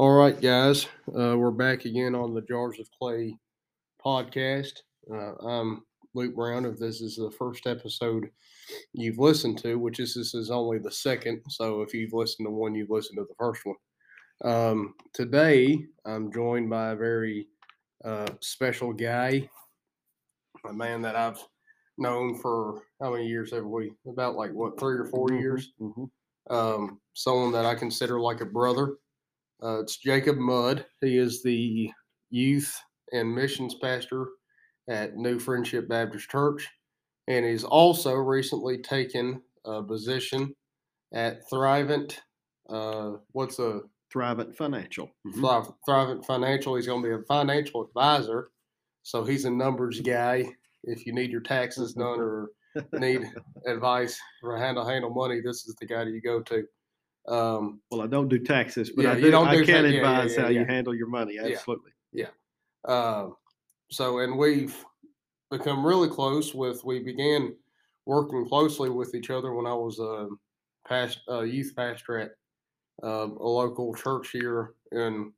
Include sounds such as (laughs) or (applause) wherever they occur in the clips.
All right, guys, uh, we're back again on the Jars of Clay podcast. Uh, I'm Luke Brown. If this is the first episode you've listened to, which is this is only the second, so if you've listened to one, you've listened to the first one. Um, today, I'm joined by a very uh, special guy, a man that I've known for how many years have we? About like what three or 4 years. Um, someone that I consider like a brother. Uh, it's Jacob Mudd. He is the youth and missions pastor at New Friendship Baptist Church, and he's also recently taken a position at Thrivent. Uh, what's a Thrivent Financial. Mhm. Thrive, Thrivent Financial? He's going to be a financial advisor, so he's a numbers guy. If you need your taxes done or need (laughs) advice for how to handle money, this is the guy that you go to. Um, Well, I don't do taxes, but Yeah, I, do, don't I do can ta- yeah, yeah, advise yeah, how you handle your money. Absolutely. Yeah. Uh, so, and we've become really close with, we began working closely with each other when I was a past, uh, youth pastor at uh, a local church here in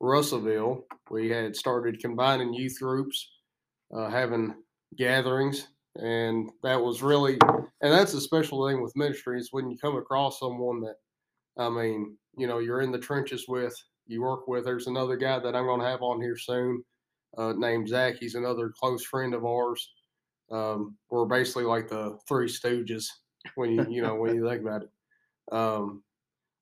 Russellville. We had started combining youth groups, uh, having gatherings, and that was really, and that's a special thing with ministry is when you come across someone that, I mean, you know, you're in the trenches with, you work with. There's another guy that I'm going to have on here soon uh, named Zach. He's another close friend of ours. Um, we're basically like the Three Stooges when you you know when you think about it. Um,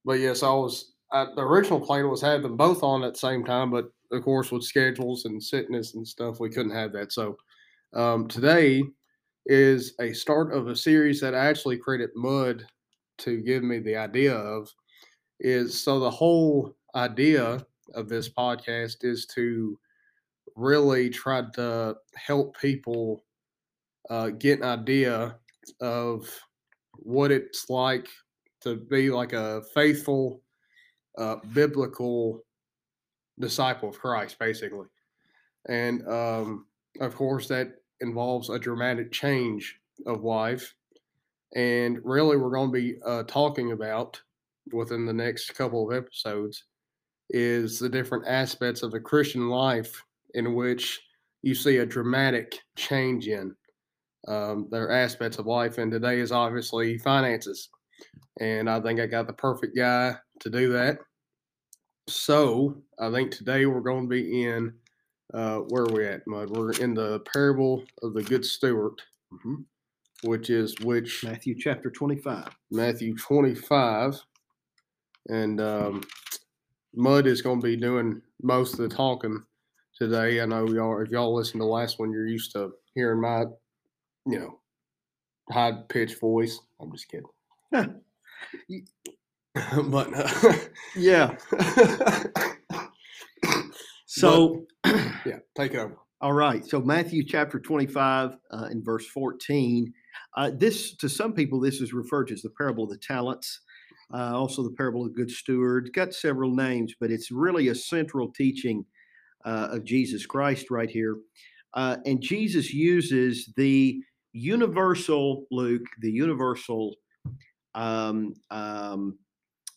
but yes, I was. I, the original plan was have them both on at the same time, but of course with schedules and sickness and stuff, we couldn't have that. So um, today is a start of a series that I actually created Mudd to give me the idea of. Is so the whole idea of this podcast is to really try to help people uh, get an idea of what it's like to be like a faithful, uh, biblical disciple of Christ, basically. And um, of course, that involves a dramatic change of life. And really, we're going to be uh, talking about within the next couple of episodes is the different aspects of the Christian life in which you see a dramatic change in. Um, there are aspects of life, and today is obviously finances. And I think I got the perfect guy to do that. So I think today we're going to be in uh, where are we at, Mudd? We're in the parable of the Good Steward, Mhm. which is which Matthew chapter 25. Matthew 25. And um, Mudd is going to be doing most of the talking today. I know y'all, if y'all listen to the last one, you're used to hearing my, you know, high pitched voice. I'm just kidding. (laughs) but, uh, Yeah. (laughs) So, (clears throat) yeah, take it over. all right. So, Matthew chapter 25 uh, in verse 14. Uh, this, to some people, this is referred to as the parable of the talents. Uh, also, the parable of the good steward. Got several names, but it's really a central teaching uh, of Jesus Christ right here. Uh, and Jesus uses the universal, Luke, the universal um, um,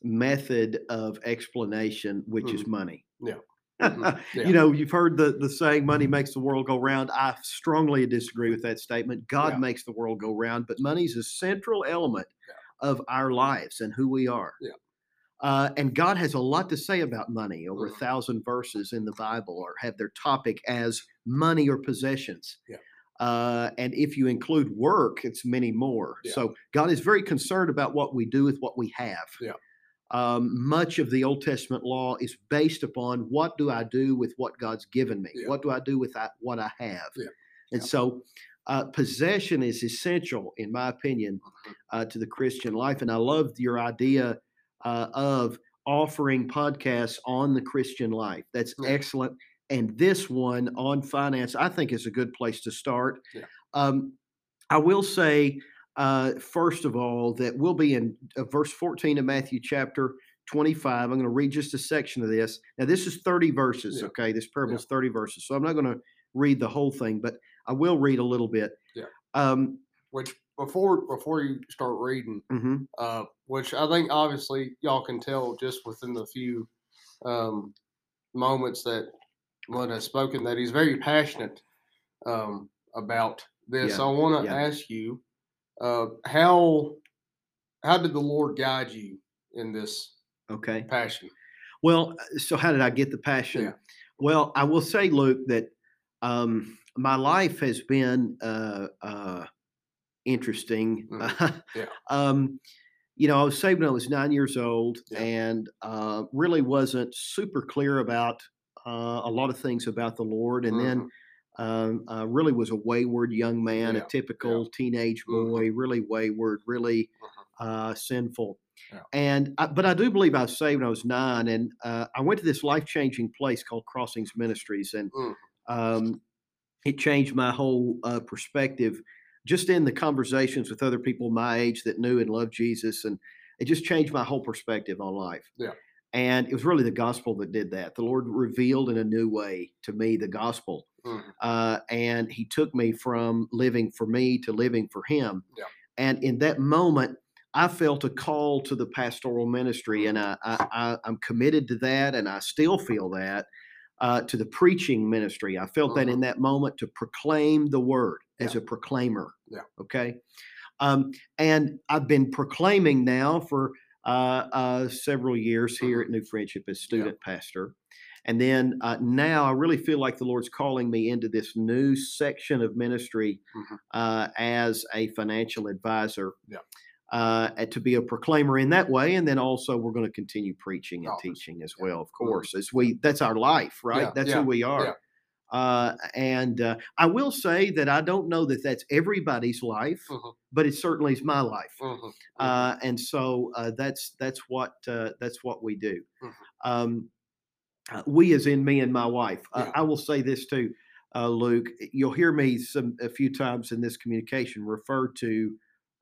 method of explanation, which is money. Yeah. (laughs) Mhm. Yeah. You know, you've heard the, the saying, money makes the world go round. I strongly disagree with that statement. God Yeah. makes the world go round, but money's a central element of our lives and who we are. Yeah. Uh, and God has a lot to say about money. Over a thousand verses in the Bible or have their topic as money or possessions. Yeah. Uh, and if you include work, it's many more. Yeah. So God is very concerned about what we do with what we have. Yeah. Um, much of the Old Testament law is based upon what do I do with what God's given me? What do I do with that, what I have? And so uh, possession is essential, in my opinion, Mhm. uh, to the Christian life. And I loved your idea uh, of offering podcasts on the Christian life. That's Yeah. excellent. And this one on finance, I think, is a good place to start. Yeah. Um, I will say, uh, first of all, that we'll be in uh, verse 14 of Matthew chapter 25. I'm going to read just a section of this. Now, this is 30 verses, Yeah. okay? This parable is 30 verses. So I'm not going to read the whole thing, but I will read a little bit. Yeah. Um, Which before before you start reading, mhm. uh, which I think obviously y'all can tell just within the few um, moments that one has spoken that he's very passionate um, about this. Yeah, I want to yeah. ask you, uh, how how did the Lord guide you in this Okay. passion? Well, uh, so how did I get the passion? Yeah. Well, I will say, Luke, that um, my life has been uh, uh, interesting. Mm, (laughs) yeah. um, you know, I was saved when I was nine years old Yeah. and uh, really wasn't super clear about uh, a lot of things about the Lord. And then um, uh, really was a wayward young man, Yeah, a typical teenage Mhm. boy, really wayward, really Mhm. uh, sinful. And I, but I do believe I was saved when I was nine, and uh, I went to this life changing place called Crossings Ministries, and Mm. um, it changed my whole uh, perspective. Just in the conversations with other people my age that knew and loved Jesus, and it just changed my whole perspective on life. Yeah. And it was really the gospel that did that. The Lord revealed in a new way to me the gospel Mhm. uh, and he took me from living for me to living for him. Yeah. And in that moment, I felt a call to the pastoral ministry, and I, I, I I'm committed to that, and I still feel that uh, to the preaching ministry. I felt that in that moment to proclaim the word as a proclaimer. Yeah. Okay. Um, and I've been proclaiming now for uh, uh, several years here at New Friendship as student pastor. And then uh, now I really feel like the Lord's calling me into this new section of ministry Mhm. uh, as a financial advisor. Yeah. Uh, to be a proclaimer in that way, and then also we're going to continue preaching and Obviously, teaching as well. Of Mhm. course, as we that's our life, right? Yeah, That's yeah, who we are. Uh, and uh, I will say that I don't know that that's everybody's life, Mhm. but it certainly is my life. Mhm. Mhm. Uh, and so uh, that's that's what uh, that's what we do. Um, uh, we, as in me and my wife. Uh, Yeah. I will say this too, uh, Luke. You'll hear me some a few times in this communication refer to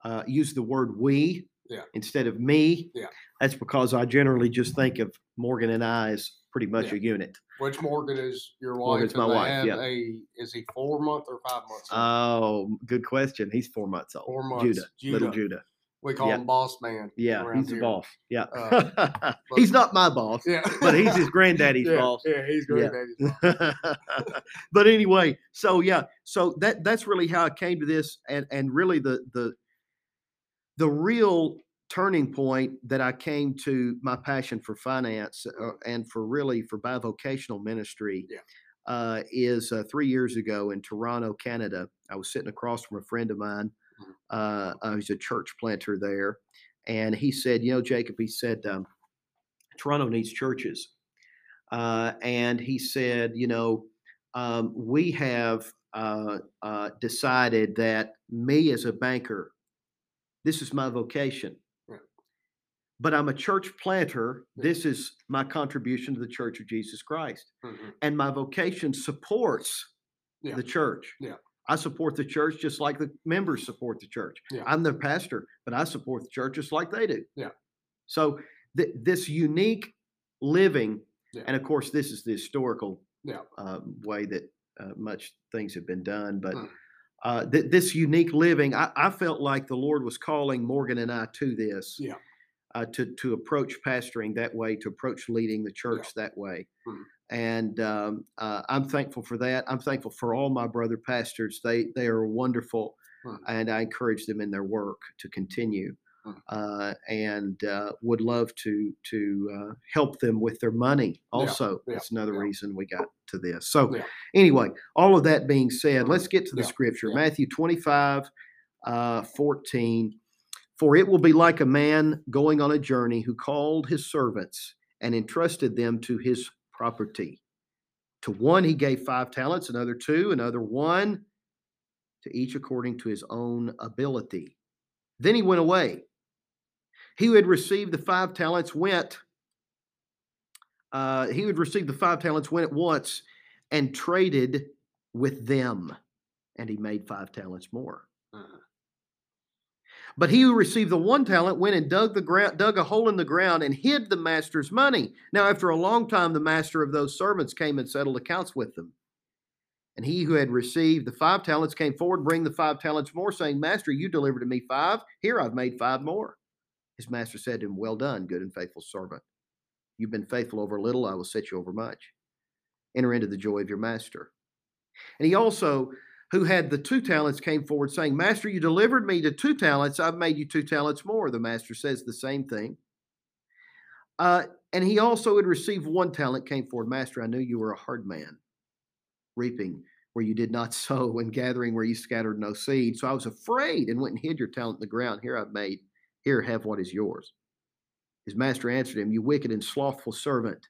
uh, use the word we Yeah. instead of me. Yeah. That's because I generally just think of Morgan and I as pretty much Yeah. a unit. Which Morgan is your wife? Morgan's my wife, yeah. A is he four month or five months? old? Oh, good question. He's four months old. Four months. Judah, little Judah. Judah. we call yeah. him Boss Man. Yeah, he's the here. boss. Yeah, Uh, (laughs) he's not my boss, Yeah, but he's his granddaddy's yeah, boss. Yeah, he's Yeah. granddaddy's boss. (laughs) but anyway, so yeah, so that that's really how I came to this, and and really the the the real turning point that I came to my passion for finance uh, and for really for bivocational ministry. Yeah. Uh, is uh, three years ago in Toronto, Canada. I was sitting across from a friend of mine. Mhm. Uh, uh, he's a church planter there, and he said, "You know, Jacob," he said, um, "Toronto needs churches." uh, and he said, you know, um, we have uh, uh, decided that me as a banker, this is my vocation. But I'm a church planter. This is my contribution to the Church of Jesus Christ. Mhm. And my vocation supports Yeah. the church. Yeah. I support the church just like the members support the church. Yeah. I'm their pastor, but I support the church just like they do. Yeah. So th- this unique living, Yeah. and of course, this is the historical Yeah. uh, way that uh, much things have been done, but. Mm. Uh, th- this unique living, I, I felt like the Lord was calling Morgan and I to this, Yeah. uh, to to approach pastoring that way, to approach leading the church that way, Mhm. and um, uh, I'm thankful for that. I'm thankful for all my brother pastors. They they are wonderful, Mhm. and I encourage them in their work to continue. Uh, and uh, would love to to uh, help them with their money. Also, yeah, that's another yeah. reason we got to this. So, anyway, all of that being said, let's get to the scripture. Matthew 25, uh, 14. For it will be like a man going on a journey who called his servants and entrusted them to his property. To one he gave five talents, another two, another one, to each according to his own ability. Then he went away. He who had received the five talents went. Uh, he who had received the five talents went at once and traded with them, and he made five talents more. Mhm. But he who received the one talent went and dug the ground, dug a hole in the ground, and hid the master's money. Now, after a long time, the master of those servants came and settled accounts with them. And he who had received the five talents came forward, bring the five talents more, saying, Master, you delivered to me five. Here I've made five more. His master said to him, Well done, good and faithful servant. You've been faithful over little, I will set you over much. Enter into the joy of your master. And he also, who had the two talents, came forward saying, Master, you delivered me to two talents. I've made you two talents more. The master says the same thing. Uh, and he also had received one talent, came forward, Master, I knew you were a hard man, reaping where you did not (laughs) sow and gathering where you scattered no seed. So I was afraid and went and hid your talent in the ground. Here I've made, here have what is yours. His master answered him, You wicked and slothful servant.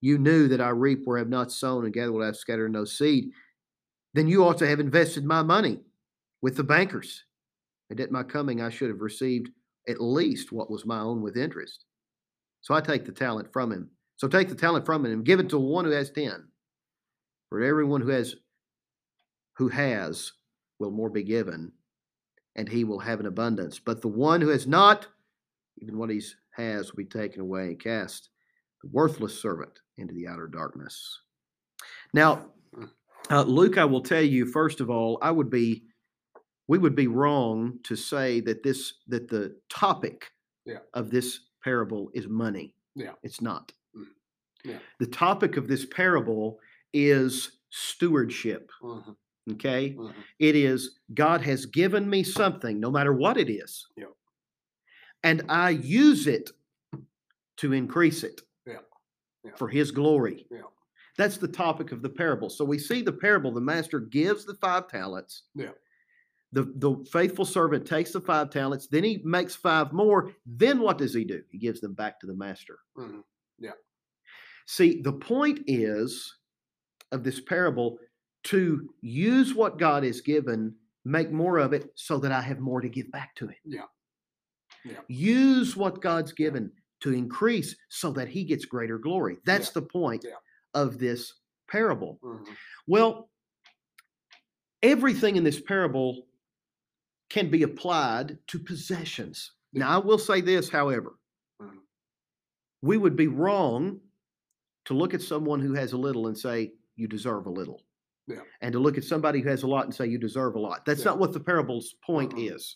You knew that I reap where I have not sown and gather where I have scattered no seed. Then you ought to have invested my money with the bankers. And at my coming, I should have received at least what was my own with interest. So I take the talent from him. So take the talent from him and give it to one who has ten. For everyone who has who has will more be given, and he will have an abundance. But the one who has not, even what he has will be taken away and cast the worthless servant into the outer darkness. Now, uh, Luke, I will tell you first of all, I would be, we would be wrong to say that this that the topic Yeah. of this parable is money. Yeah. it's not. Mm. Yeah. The topic of this parable is stewardship. Mhm, Okay, mhm. it is God has given me something, no matter what it is, Yeah. and I use it to increase it Yeah. Yeah. for His glory. Yeah. That's the topic of the parable. So we see the parable. The master gives the five talents. Yeah. The, the faithful servant takes the five talents, then he makes five more. Then what does he do? He gives them back to the master. Mhm. See, the point is of this parable to use what God has given, make more of it so that I have more to give back to him. Yeah. Yeah. Use what God's given to increase so that he gets greater glory. That's the point Yeah. of this parable. Mhm. Well, everything in this parable can be applied to possessions. Now, I will say this, however, Mhm. we would be wrong to look at someone who has a little and say, you deserve a little. Yeah. And to look at somebody who has a lot and say, you deserve a lot. That's Yeah. not what the parable's point is.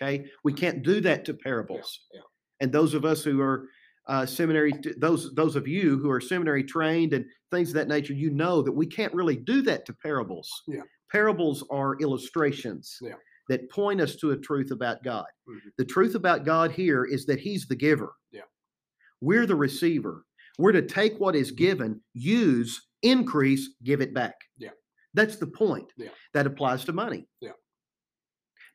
Okay. We can't do that to parables. yeah. And those of us who are uh, seminary, those those of you who are seminary trained and things of that nature, you know that we can't really do that to parables. Yeah. Parables are illustrations Yeah. that point us to a truth about God. Mhm. The truth about God here is that He's the giver. Yeah. We're the receiver. We're to take what is given, use, increase, give it back. Yeah. That's the point. Yeah. That applies to money. Yeah.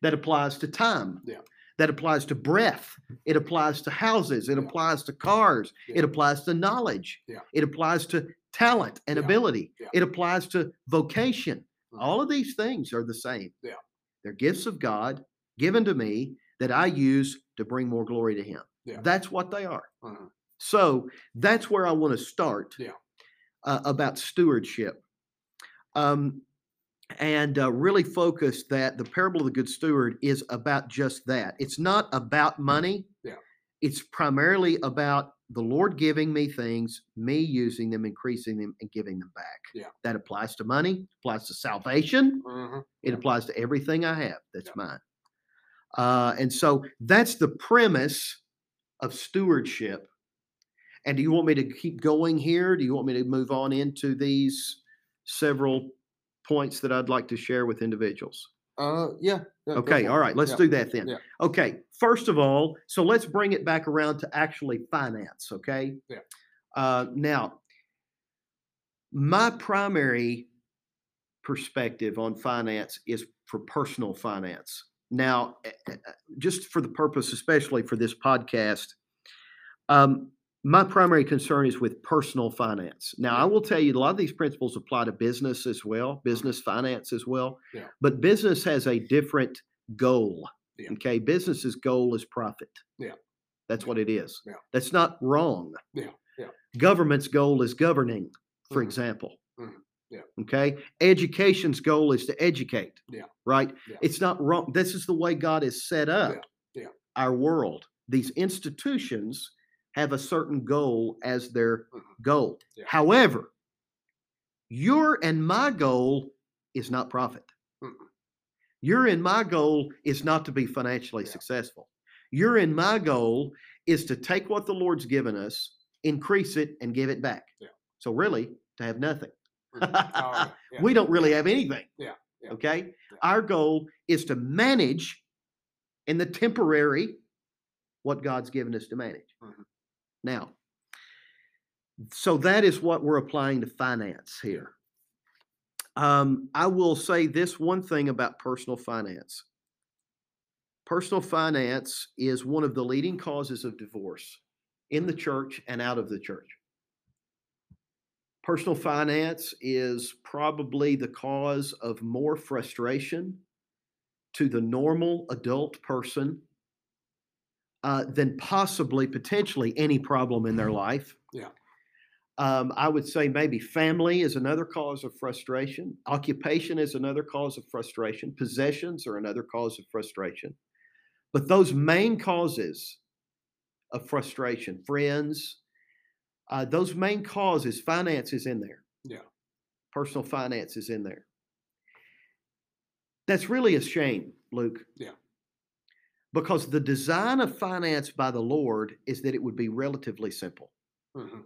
That applies to time. Yeah. That applies to breath. It applies to houses. It Yeah. applies to cars. Yeah. It applies to knowledge. Yeah. It applies to talent and ability. It applies to vocation. Mhm. All of these things are the same. Yeah. They're gifts of God given to me that I use to bring more glory to Him. Yeah. That's what they are. Mhm. So that's where I want to start Yeah. uh, about stewardship. Um, and uh, really focus that the parable of the good steward is about just that. It's not about money. Yeah. It's primarily about the Lord giving me things, me using them, increasing them, and giving them back. Yeah. That applies to money, applies to salvation, Mhm. it applies to everything I have that's Yeah. mine. Uh, and so that's the premise of stewardship. And do you want me to keep going here? Do you want me to move on into these several points that I'd like to share with individuals? Uh, yeah. yeah, Okay, all right, let's Yeah. do that then. Yeah. Okay, first of all, so let's bring it back around to actually finance, okay? Yeah. Uh, now, my primary perspective on finance is for personal finance. Now, eh, eh, eh, just for the purpose, especially for this podcast, um, my primary concern is with personal finance. Now, I will tell you, a lot of these principles apply to business as well, business finance as well. Yeah. But business has a different goal. Yeah. Okay. Business's goal is profit. Yeah. That's what it is. Yeah. That's not wrong. Yeah, yeah. Government's goal is governing, for Mhm. example. Mhm, yeah. Okay. Education's goal is to educate. Yeah. Right. Yeah. It's not wrong. This is the way God has set up yeah. our world. These institutions have a certain goal as their goal. Yeah. However, your and my goal is not profit. Mm-mm. Your and my goal is not to be financially Yeah. successful. Your and my goal is to take what the Lord's given us increase it, and give it back. Yeah. So really, to have nothing. Mhm. Oh. (laughs) We don't really have anything. Yeah, Okay. Our goal is to manage in the temporary what God's given us to manage. Mhm. Now, so that is what we're applying to finance here. Um, I will say this one thing about personal finance. Personal finance is one of the leading causes of divorce in the church and out of the church. Personal finance is probably the cause of more frustration to the normal adult person uh, than possibly potentially any problem in their life. Yeah. Um, I would say maybe family is another cause of frustration. Occupation is another cause of frustration. Possessions are another cause of frustration. But those main causes of frustration, friends, uh, those main causes, finance is in there. Yeah. Personal finance is in there. That's really a shame, Luke. Yeah. Because the design of finance by the Lord is that it would be relatively simple. Mhm.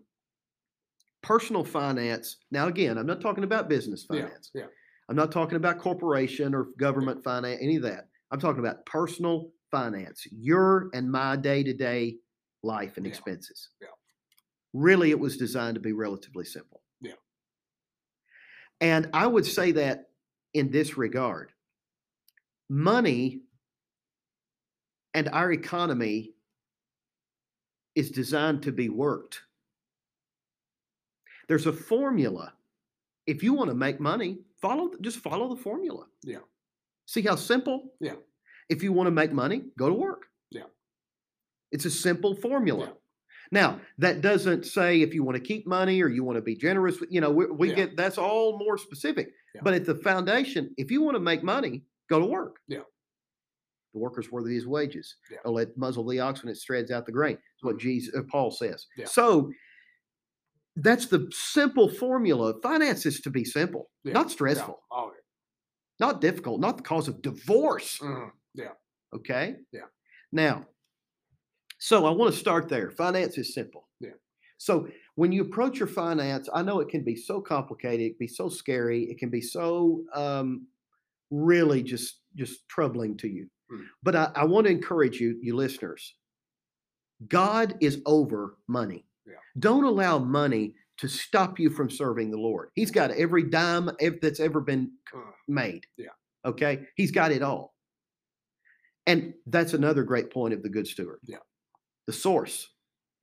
Personal finance, now again, I'm not talking about business finance. yeah. I'm not talking about corporation or government finance, any of that. I'm talking about personal finance, your and my day to day life and Yeah, expenses. yeah. Really, it was designed to be relatively simple. Yeah. And I would say that in this regard, money and our economy is designed to be worked. There's a formula. If you want to make money, follow just follow the formula. Yeah. See how simple? Yeah. If you want to make money, go to work. Yeah. It's a simple formula. Yeah. Now, that doesn't say if you want to keep money or you want to be generous, you know, we, we Yeah. get that's all more specific. Yeah. But at the foundation, if you want to make money, go to work. Yeah. The worker's worthy of his wages. Yeah. Let muzzle the ox when it spreads out the grain. Is what Jesus uh, Paul says. Yeah. So that's the simple formula. Finance is to be simple, Yeah, not Yeah. stressful, Oh, not difficult, not the cause of divorce. yeah. Mhm. Okay. Yeah. Now, so I want to start there. Finance is simple. Yeah. So when you approach your finance, I know it can be so complicated, it can be so scary, it can be so um, really just just troubling to you. Hmm. But I, I want to encourage you, you listeners. God is over money. Yeah. Don't allow money to stop you from serving the Lord. He's got every dime that's ever been Mhm. made. Yeah. Okay. He's got it all. And that's another great point of the good steward. Yeah. The source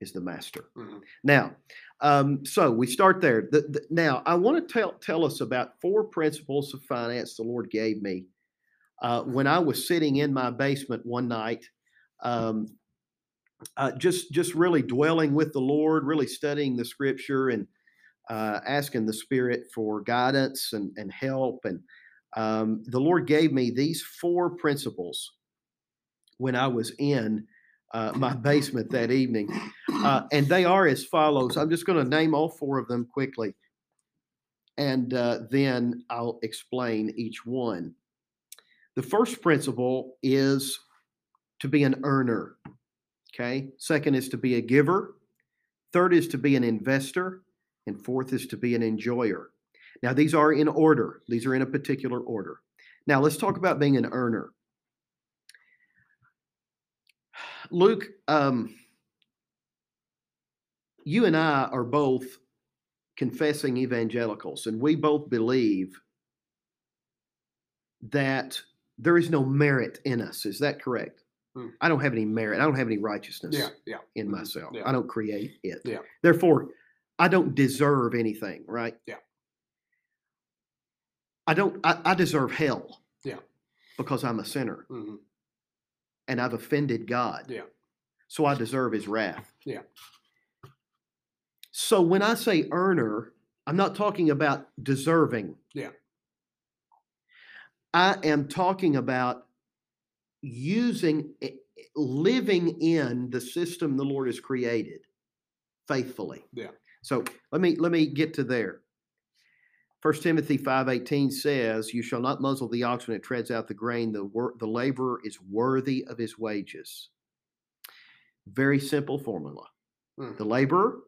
is the master. Mhm. Now, um, so we start there. The, the- now, I want to tell tell us about four principles of finance the Lord gave me uh, when I was sitting in my basement one night, um, uh, just just really dwelling with the Lord, really studying the Scripture and uh, asking the Spirit for guidance and, and help. And um, the Lord gave me these four principles when I was in uh, my (laughs) basement that evening. Uh, and they are as follows. I'm just going to name all four of them quickly. And uh, then I'll explain each one. The first principle is to be an earner. Okay. Second is to be a giver. Third is to be an investor. And fourth is to be an enjoyer. Now, these are in order, these are in a particular order. Now, let's talk about being an earner. Luke, um, you and I are both confessing evangelicals, and we both believe that there is no merit in us. Is that correct? Hmm. I don't have any merit. I don't have any righteousness Yeah. Yeah. in Mhm. myself. Yeah. I don't create it. Yeah. Therefore, I don't deserve anything, right? Yeah. I don't, I, I deserve hell. Yeah. Because I'm a sinner Mhm. and I've offended God. Yeah. So I deserve his wrath. Yeah. So when I say earner, I'm not talking about deserving. Yeah. I am talking about using, eh, living in the system the Lord has created faithfully. Yeah. So let me let me get to there. First Timothy 5:18 says, "You shall not muzzle the ox when it treads out the grain. The wor- the laborer is worthy of his wages." Very simple formula. Mhm. The laborer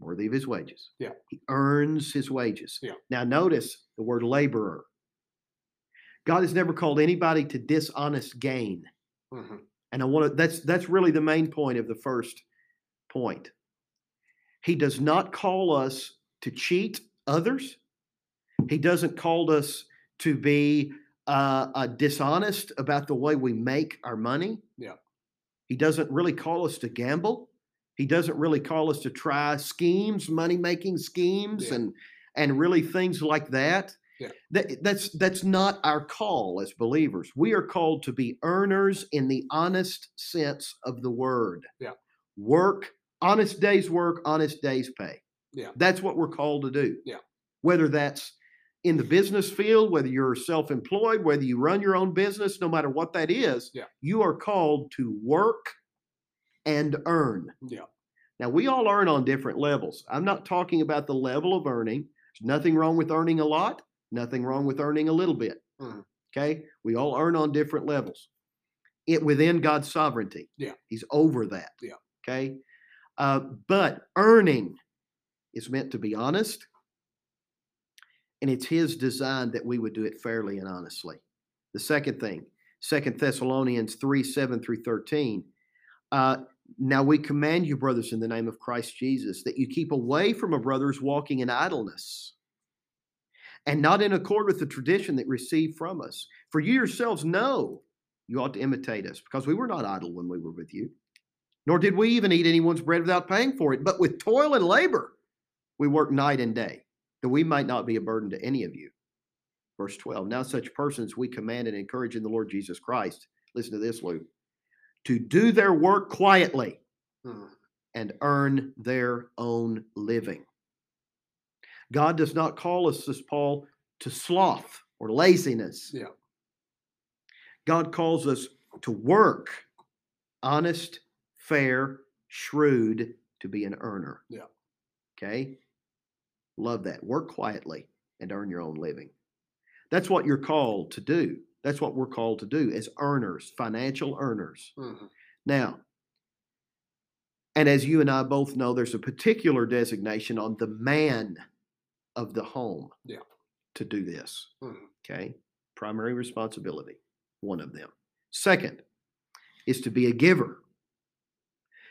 worthy of his wages. Yeah. He earns his wages. Yeah. Now notice the word laborer. God has never called anybody to dishonest gain. hmm And I want to that's that's really the main point of the first point. He does not call us to cheat others. He doesn't call us to be uh, uh, dishonest about the way we make our money. Yeah. He doesn't really call us to gamble. He doesn't really call us to try schemes, money making schemes, Yeah. and and really things like that. Yeah. That, that's that's not our call as believers. We are called to be earners in the honest sense of the word. Yeah. Work, honest day's work, honest day's pay. Yeah. That's what we're called to do. Yeah. Whether that's in the business field, whether you're self employed, whether you run your own business, no matter what that is, Yeah. you are called to work and earn. Yeah. Now, we all earn on different levels. I'm not talking about the level of earning. There's nothing wrong with earning a lot, nothing wrong with earning a little bit. Mhm. Okay. We all earn on different levels. It within God's sovereignty. Yeah. He's over that. Yeah. Okay. Uh, but earning is meant to be honest. And it's his design that we would do it fairly and honestly. The second thing, Second Thessalonians 3 7 through 13. Uh, now we command you, brothers, in the name of Christ Jesus, that you keep away from a brother's walking in idleness and not in accord with the tradition that received from us. For you yourselves know you ought to imitate us, because we were not idle when we were with you, nor did we even eat anyone's bread without paying for it, but with toil and labor we work night and day, that we might not be a burden to any of you. Verse 12 Now such persons we command and encourage in the Lord Jesus Christ. Listen to this, Luke. To do their work quietly Mhm. and earn their own living. God does not call us, says Paul, to sloth or laziness. Yeah. God calls us to work, honest, fair, shrewd, to be an earner. Yeah. Okay. Love that. Work quietly and earn your own living. That's what you're called to do. That's what we're called to do as earners, financial earners. Mhm. Now, and as you and I both know, there's a particular designation on the man of the home Yeah. to do this. Mhm. Okay. Primary responsibility, one of them. Second is to be a giver.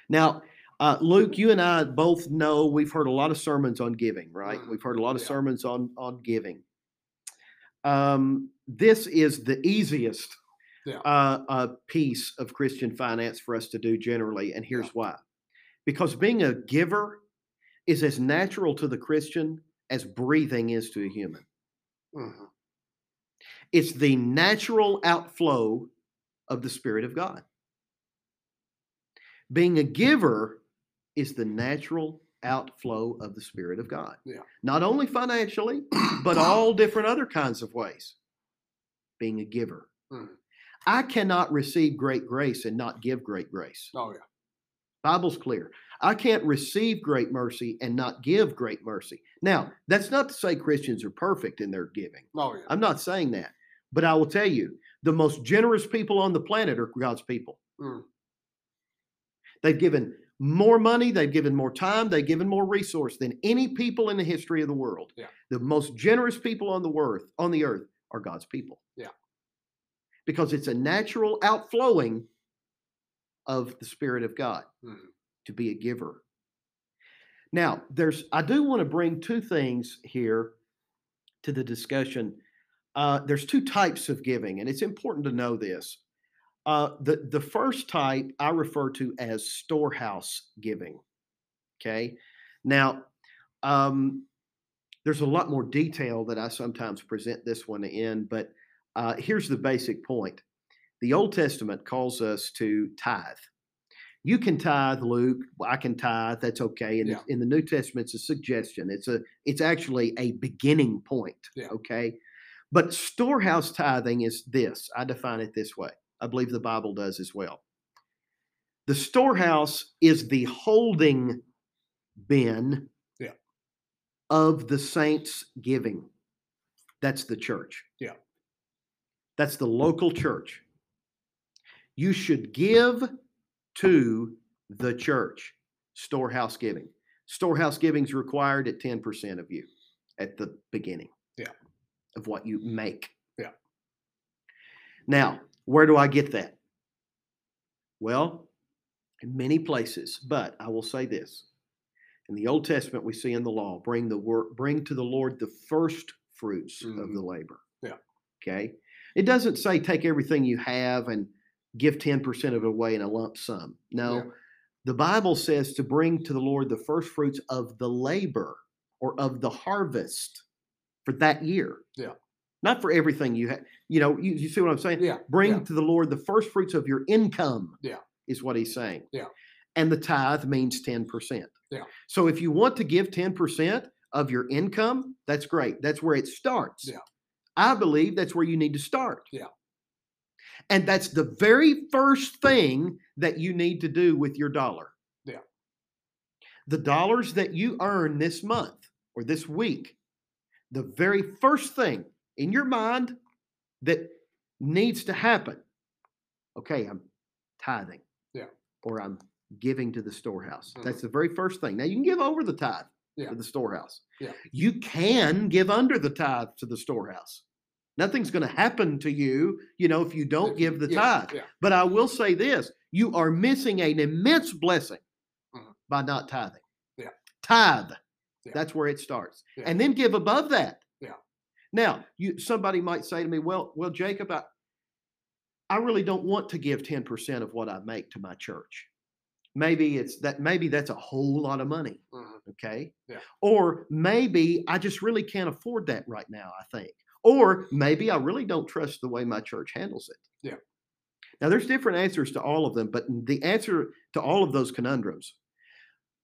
Now, uh, Luke, you and I both know we've heard a lot of sermons on giving, right? Mhm. We've heard a lot of Yeah. sermons on on giving. Um, this is the easiest Yeah. uh, uh, piece of Christian finance for us to do generally, and here's Yeah. why: because being a giver is as natural to the Christian as breathing is to a human. Mhm. It's the natural outflow of the Spirit of God. Being a giver is the natural outflow of the Spirit of God. Yeah. Not only financially, (coughs) but all different other kinds of ways. Being a giver. Mhm. I cannot receive great grace and not give great grace. Oh yeah. Bible's clear. I can't receive great mercy and not give great mercy. Now, that's not to say Christians are perfect in their giving. Oh yeah. I'm not saying that. But I will tell you, the most generous people on the planet are God's people. Mm. They've given more money, they've given more time, they've given more resource than any people in the history of the world. Yeah. The most generous people on the earth, on the earth are God's people. Yeah. Because it's a natural outflowing of the Spirit of God Mhm. To be a giver. Now, there's I do want to bring two things here to the discussion. Uh, there's two types of giving, and it's important to know this. Uh, the the first type I refer to as storehouse giving. Okay, now um, there's a lot more detail that I sometimes present this one in, but uh, here's the basic point: the Old Testament calls us to tithe. You can tithe, Luke. I can tithe. That's okay. In, Yeah. the, in the New Testament, it's a suggestion. It's a it's actually a beginning point. Yeah. Okay. But storehouse tithing is this. I define it this way. I believe the Bible does as well. The storehouse is the holding bin Yeah. of the saints' giving. That's the church. Yeah. That's the local church. You should give to the church, storehouse giving. Storehouse giving is required at 10% of you at the beginning. Yeah. Of what you make. Yeah. Now, where do I get that? Well, in many places, but I will say this. In the Old Testament, we see in the law, bring the work, bring to the Lord the first fruits of Mhm. the labor. Yeah. Okay. It doesn't say take everything you have and give 10% of it away in a lump sum. No. Yeah. The Bible says to bring to the Lord the first fruits of the labor or of the harvest for that year. Yeah. Not for everything you have. You know, you, you see what I'm saying? Yeah. Bring yeah. to the Lord the first fruits of your income. Yeah. Is what he's saying. Yeah. And the tithe means 10%. Yeah. So if you want to give 10% of your income, that's great. That's where it starts. Yeah. I believe that's where you need to start. Yeah. And that's the very first thing that you need to do with your dollar. Yeah. The dollars that you earn this month or this week, the very first thing in your mind that needs to happen. Okay, I'm tithing. Yeah. Or I'm giving to the storehouse. Mhm. That's the very first thing. Now you can give over the tithe Yeah. to the storehouse. Yeah. You can give under the tithe to the storehouse. Nothing's going to happen to you, you know, if you don't give the tithe. Yeah. But I will say this you are missing an immense blessing Mhm. by not tithing. Yeah. Tithe. Yeah. That's where it starts. Yeah. And then give above that. Yeah. Now, you somebody might say to me, well, well, Jacob, I, I really don't want to give 10% of what I make to my church. Maybe it's that maybe that's a whole lot of money. Mhm. Okay. Yeah. Or maybe I just really can't afford that right now, I think. Or maybe I really don't trust the way my church handles it. Yeah. Now there's different answers to all of them, but the answer to all of those conundrums,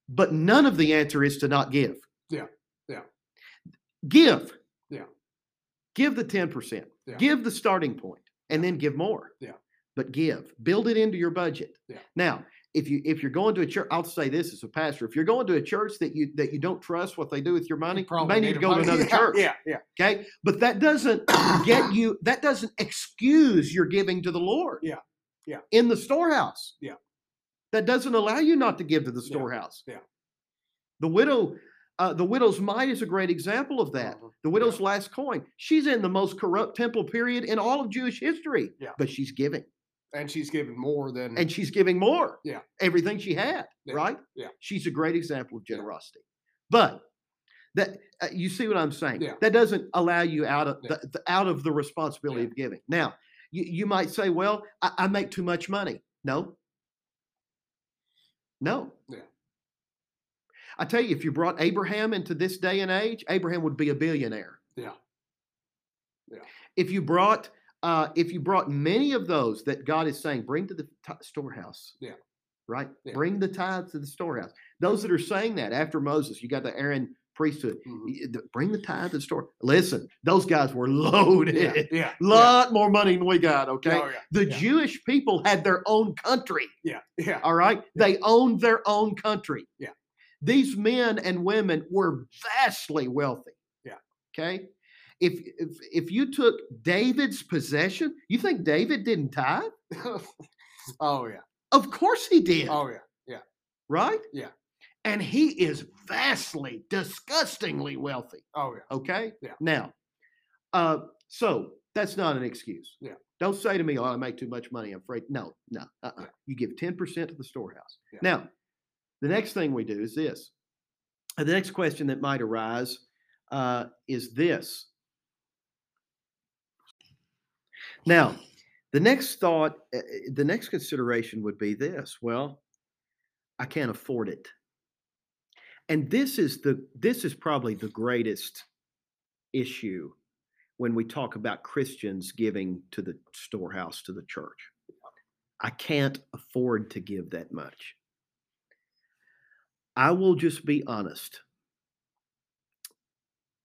but none of the answer is to not give. Yeah. Yeah. Give. Yeah. Give the 10%. Yeah. Give the starting point and then give more. Yeah. But give. Build it into your budget. Yeah. Now, if you if you're going to a church, I'll say this as a pastor: if you're going to a church that you that you don't trust what they do with your money, you, probably may need to go to another (laughs) Yeah, church. Yeah. Yeah. Okay, but that doesn't (coughs) get you. That doesn't excuse your giving to the Lord. Yeah, yeah. In the storehouse. Yeah. That doesn't allow you not to give to the storehouse. yeah. The widow, uh, the widow's mite is a great example of that. Mhm. The Yeah. widow's last coin. She's in the most corrupt temple period in all of Jewish history. Yeah. But she's giving. And she's given more than. and she's giving more. Yeah. Everything she had, Yeah, right? yeah. She's a great example of generosity. But that uh, you see what I'm saying? Yeah. That doesn't allow you out of the, the- out of the responsibility of giving. Now, you, you might say, "Well, I, I make too much money." No. No. Yeah. I tell you, if you brought Abraham into this day and age, Abraham would be a billionaire. Yeah. Yeah. If you brought uh, if you brought many of those that God is saying, bring to the t- storehouse. Yeah. Right? Yeah. Bring the tithes to the storehouse. Those that are saying that after Moses, you got the Aaron priesthood. Mhm. Bring the tithe to the store. Listen, those guys were (laughs) loaded. Yeah. Yeah. Lot more money than we got, okay? Oh, yeah. The yeah. Jewish people had their own country. Yeah. Yeah. All right. They owned their own country. Yeah. These men and women were vastly wealthy. Yeah. Okay. If if if you took David's possession, you think David didn't tithe? (laughs) oh yeah. Of course he did. Oh yeah. Yeah. Right? Yeah. And he is vastly, disgustingly wealthy. Oh yeah. Okay. Yeah. Now, uh, so that's not an excuse. Yeah. Don't say to me, "Oh, I make too much money." I'm afraid. No, no. Uh-uh. Yeah. You give ten percent to the storehouse. Yeah. Now, the next thing we do is this. The next question that might arise uh, is this. Now, the next thought, uh, uh, the next consideration would be this. Well, I can't afford it. And this is the this is probably the greatest issue when we talk about Christians giving to the storehouse to the church. I can't afford to give that much. I will just be honest.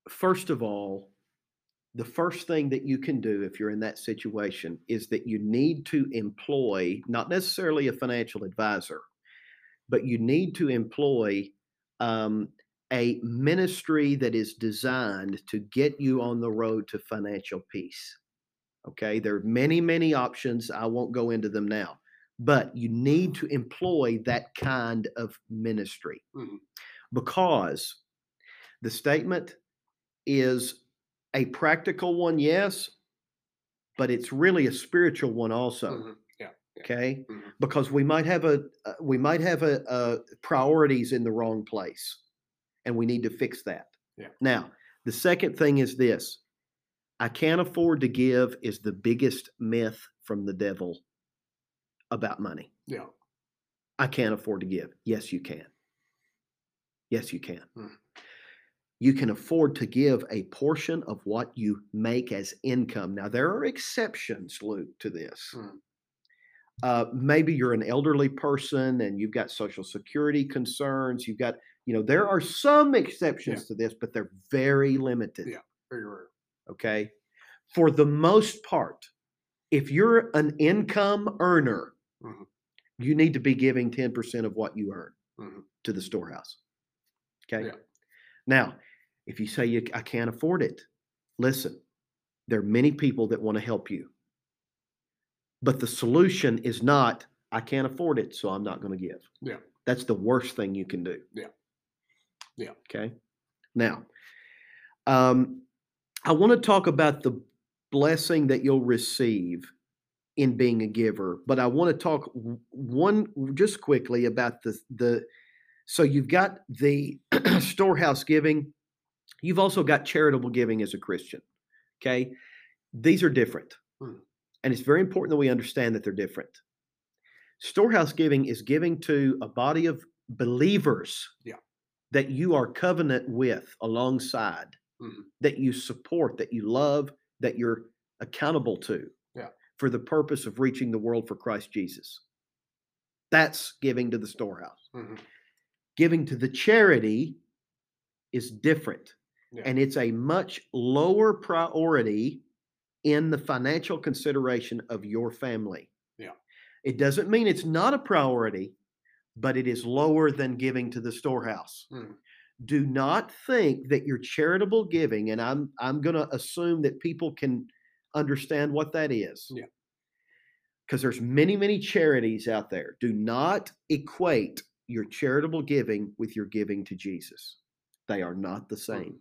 First of all, the first thing that you can do if you're in that situation is that you need to employ not necessarily a financial advisor, but you need to employ um, a ministry that is designed to get you on the road to financial peace. Okay, there are many, many options. I won't go into them now, but you need to employ that kind of ministry. Mhm. because the statement is a practical one, yes, but it's really a spiritual one also. Mhm. Yeah. yeah. Okay, Mhm. because we might have a uh, we might have a, a priorities in the wrong place, and we need to fix that. Yeah. Now, the second thing is this: I can't afford to give is the biggest myth from the devil about money. Yeah. I can't afford to give. Yes, you can. Yes, you can. Mm. You can afford to give a portion of what you make as income. Now, there are exceptions, Luke, to this. Mm. Uh, maybe you're an elderly person and you've got social security concerns. You've got, you know, there are some exceptions to this, but they're very limited. Yeah. Very rare. Okay. For the most part, if you're an income earner, Mhm. you need to be giving 10% of what you earn Mhm. to the storehouse. Okay. Yeah. Now, if you say you, I can't afford it, listen, there are many people that want to help you. But the solution is not, I can't afford it, so I'm not going to give. Yeah. That's the worst thing you can do. Yeah. Yeah. Okay. Now, um, I want to talk about the blessing that you'll receive in being a giver, but I want to talk one just quickly about the the. So you've got the (clears throat) storehouse giving. You've also got charitable giving as a Christian. Okay, these are different, Hmm. and it's very important that we understand that they're different. Storehouse giving is giving to a body of believers Yeah. that you are covenant with alongside, Mhm. that you support, that you love, that you're accountable to Yeah. for the purpose of reaching the world for Christ Jesus. That's giving to the storehouse. Mhm. Giving to the charity is different, Yeah. and it's a much lower priority in the financial consideration of your family. Yeah. It doesn't mean it's not a priority, but it is lower than giving to the storehouse. Mhm. Do not think that your charitable giving, and I'm I'm going to assume that people can understand what that is. Yeah. Because there's many, many charities out there. Do not equate your charitable giving with your giving to Jesus. They are not the same.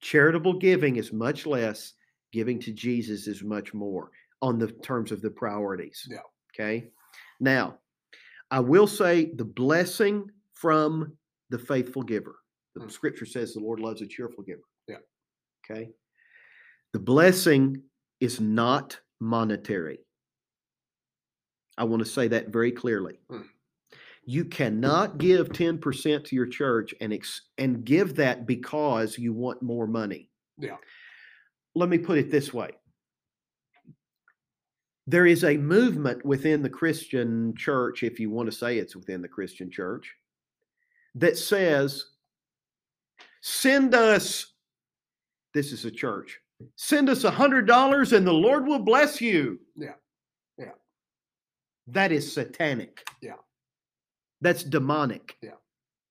Charitable giving is much less, giving to Jesus is much more on the terms of the priorities. Yeah. Okay. Now, I will say the blessing from the faithful giver. The Mm. scripture says the Lord loves a cheerful giver. Yeah. Okay. The blessing is not monetary. I want to say that very clearly. Mm. You cannot give 10% to your church and ex- and give that because you want more money. Yeah. Let me put it this way. There is a movement within the Christian church, if you want to say it's within the Christian church, that says, send us, this is a church, send us a hundred dollars and the Lord will bless you. Yeah. Yeah. That is satanic. Yeah. That's demonic. Yeah.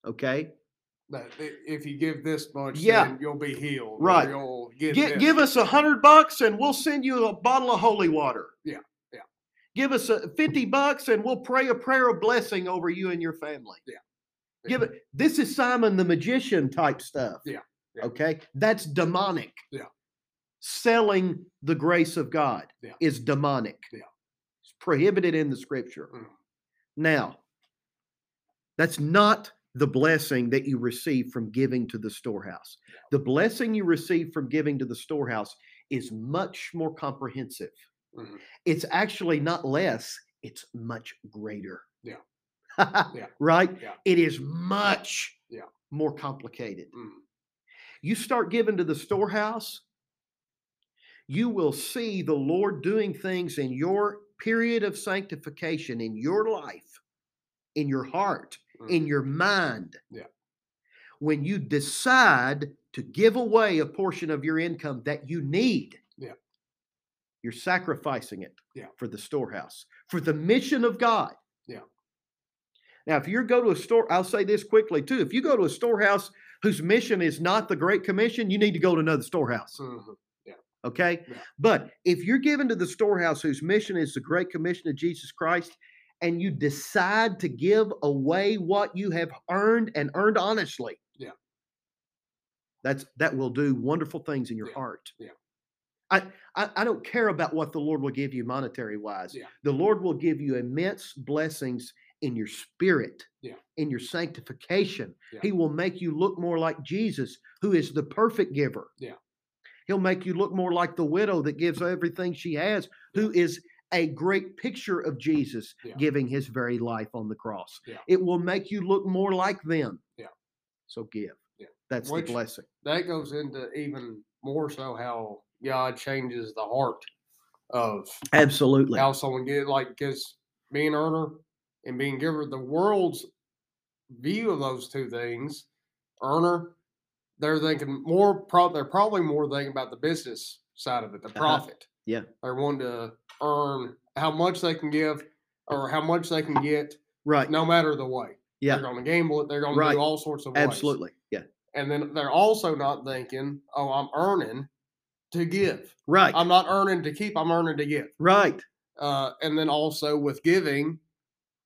Okay. I- if you give this much, Yeah. then you'll be healed. Right. You'll get Gi- this. give us a hundred bucks and we'll send you a bottle of holy water. Yeah, yeah. Give us a fifty bucks and we'll pray a prayer of blessing over you and your family. Yeah. Give it. This is Simon the magician type stuff. Yeah, yeah. Okay, that's demonic. Yeah. Selling the grace of God Yeah. is demonic. Yeah. It's prohibited in the scripture. Mm. Now, that's not the blessing that you receive from giving to the storehouse. The blessing you receive from giving to the storehouse is much more comprehensive. Mhm. It's actually not less, it's much greater. Yeah. (laughs) Yeah. Right? Yeah. It is much Yeah. more complicated. Mm. You start giving to the storehouse, you will see the Lord doing things in your period of sanctification, in your life, in your heart, in Mhm. your mind. Yeah. When you decide to give away a portion of your income that you need, Yeah. you're sacrificing it Yeah. for the storehouse, for the mission of God. Yeah. Now, if you go to a store, I'll say this quickly too. If you go to a storehouse whose mission is not the Great Commission, you need to go to another storehouse. Mhm. Okay. Yeah. But if you're given to the storehouse whose mission is the Great Commission of Jesus Christ, and you decide to give away what you have earned and earned honestly. Yeah. That's that will do wonderful things in your Yeah, heart. yeah. I, I I don't care about what the Lord will give you monetary wise. Yeah. The Lord will give you immense blessings in your spirit, Yeah. in your sanctification. Yeah. He will make you look more like Jesus, who is the perfect giver. Yeah. He'll make you look more like the widow that gives everything she has, who is a great picture of Jesus Yeah. giving his very life on the cross. Yeah. It will make you look more like them. Yeah. So give. Yeah. That's Which- the blessing. that goes into even more so how God changes the heart of Absolutely. how someone get like because being earner and being giver, the world's view of those two things, earner, they're thinking more. Pro- they're probably more thinking about the business side of it, the Uh-huh. Yeah. they're wanting to earn how much they can give or how much they can get, Right. no matter the way. Yeah. they're going to gamble it. They're going to do all sorts of ways. Absolutely. Yeah. And then they're also not thinking, "Oh, I'm earning to give. Right. I'm not earning to keep. I'm earning to give." right. uh, and then also with giving,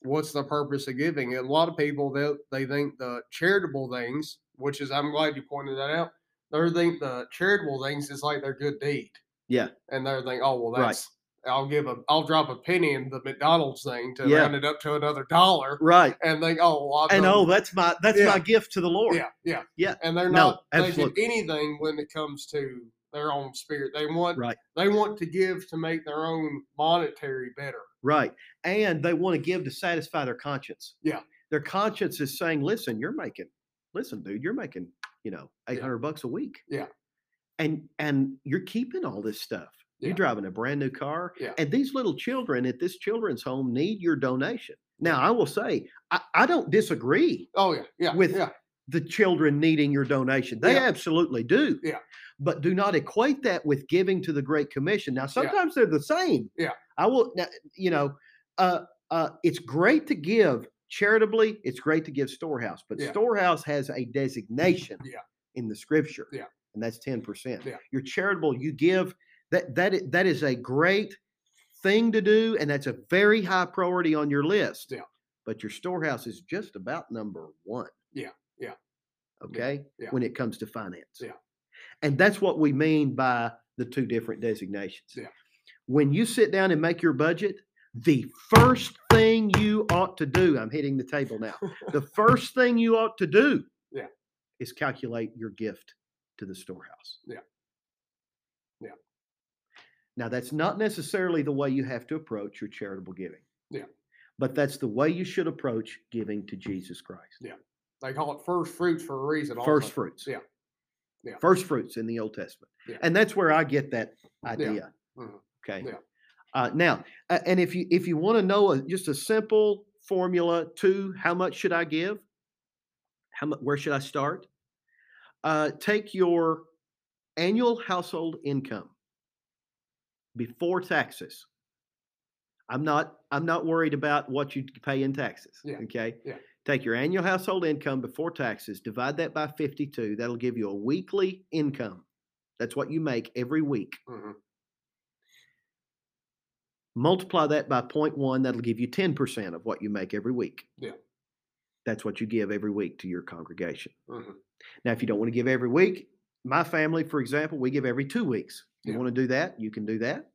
what's the purpose of giving? And a lot of people they they think the charitable things, which is I'm glad you pointed that out. They think the charitable things is like their good deed. Yeah. and they're thinking, oh well, Right. that's I'll give a I'll drop a penny in the McDonald's thing to Yeah. round it up to another dollar, Right. and think, oh well, I've And done- oh, that's my that's Yeah. my gift to the Lord. yeah, yeah, Yeah. and they're No, not thinking absolutely. anything when it comes to their own spirit. They want Right. they want to give to make their own monetary better. Right. And they want to give to satisfy their conscience. Yeah. Their conscience is saying, listen, you're making, listen, dude, you're making, you know, Yeah. 800 bucks a week. Yeah. And, and you're keeping all this stuff. You're driving a brand new car. Yeah. And these little children at this children's home need your donation. Now, I will say, I, I don't disagree Oh yeah, yeah, With- yeah. the children needing your donation. They Yeah. absolutely do. Yeah. But do not equate that with giving to the Great Commission. Now, sometimes they're the same. Yeah. I will, you know, uh, uh, it's great to give charitably. It's great to give storehouse, but Yeah. storehouse has a designation Yeah. in the scripture. Yeah. And that's 10%. Yeah. You're charitable, you give that, that, that is a great thing to do. And that's a very high priority on your list. Yeah. But your storehouse is just about number one. Yeah, yeah. Okay. yeah. When it comes to finance. Yeah. And that's what we mean by the two different designations. Yeah. When you sit down and make your budget, the first thing you ought to do, I'm hitting the table now. the (laughs) first thing you ought to do Yeah. is calculate your gift to the storehouse. Yeah. Yeah. Now, that's not necessarily the way you have to approach your charitable giving. Yeah. But that's the way you should approach giving to Jesus Christ. Yeah. They call it first fruits for a reason. First fruits. Yeah. Yeah. First fruits in the Old Testament. Yeah. And that's where I get that idea. Mhm. Okay. Yeah. Uh, now, uh, and if you if you want to know a, just a simple formula to how much should I give? How much? Where should I start? Uh, take your annual household income before taxes. I'm not I'm not worried about what you pay in taxes. Yeah, Okay. yeah. Take your annual household income before taxes, divide that by 52. That'll give you a weekly income. That's what you make every week. Mhm. Multiply that by 0.1, that'll give you 10% of what you make every week. Yeah. That's what you give every week to your congregation. Mhm. Now, if you don't want to give every week, my family, for example, we give every two weeks. You Yeah. want to do that? You can do that.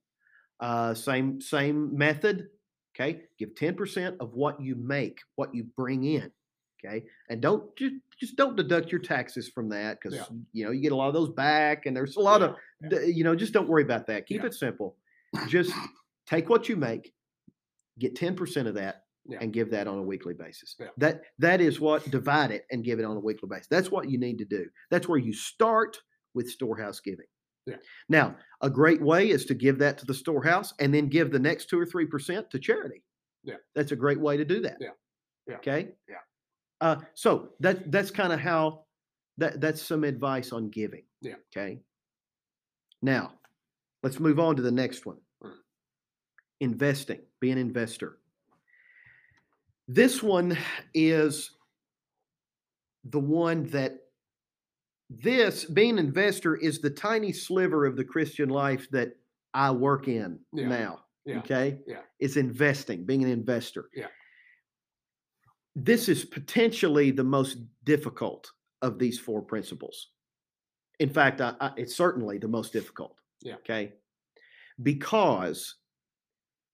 Uh, same same method. Okay, give ten percent of what you make, what you bring in. Okay, and don't just just don't deduct your taxes from that because Yeah. you know you get a lot of those back, and there's a lot of Yeah, d- you know just don't worry about that. Keep it simple. (coughs) Just take what you make, get ten percent of that, Yeah. and give that on a weekly basis. Yeah. That that is what divide it and give it on a weekly basis. That's what you need to do. That's where you start with storehouse giving. Yeah. Now, a great way is to give that to the storehouse and then give the next two or three percent to charity. Yeah. That's a great way to do that. Yeah. Yeah. Okay. Yeah. Uh, so that that's kind of how that that's some advice on giving. Yeah. Okay. Now, let's move on to the next one. Mm. Investing, be an investor. This one is the one that this being an investor is the tiny sliver of the Christian life that I work in Yeah. now. Yeah. Okay. Yeah. It's investing, being an investor. Yeah. This is potentially the most difficult of these four principles. In fact, I, I, it's certainly the most difficult. Yeah. Okay. Because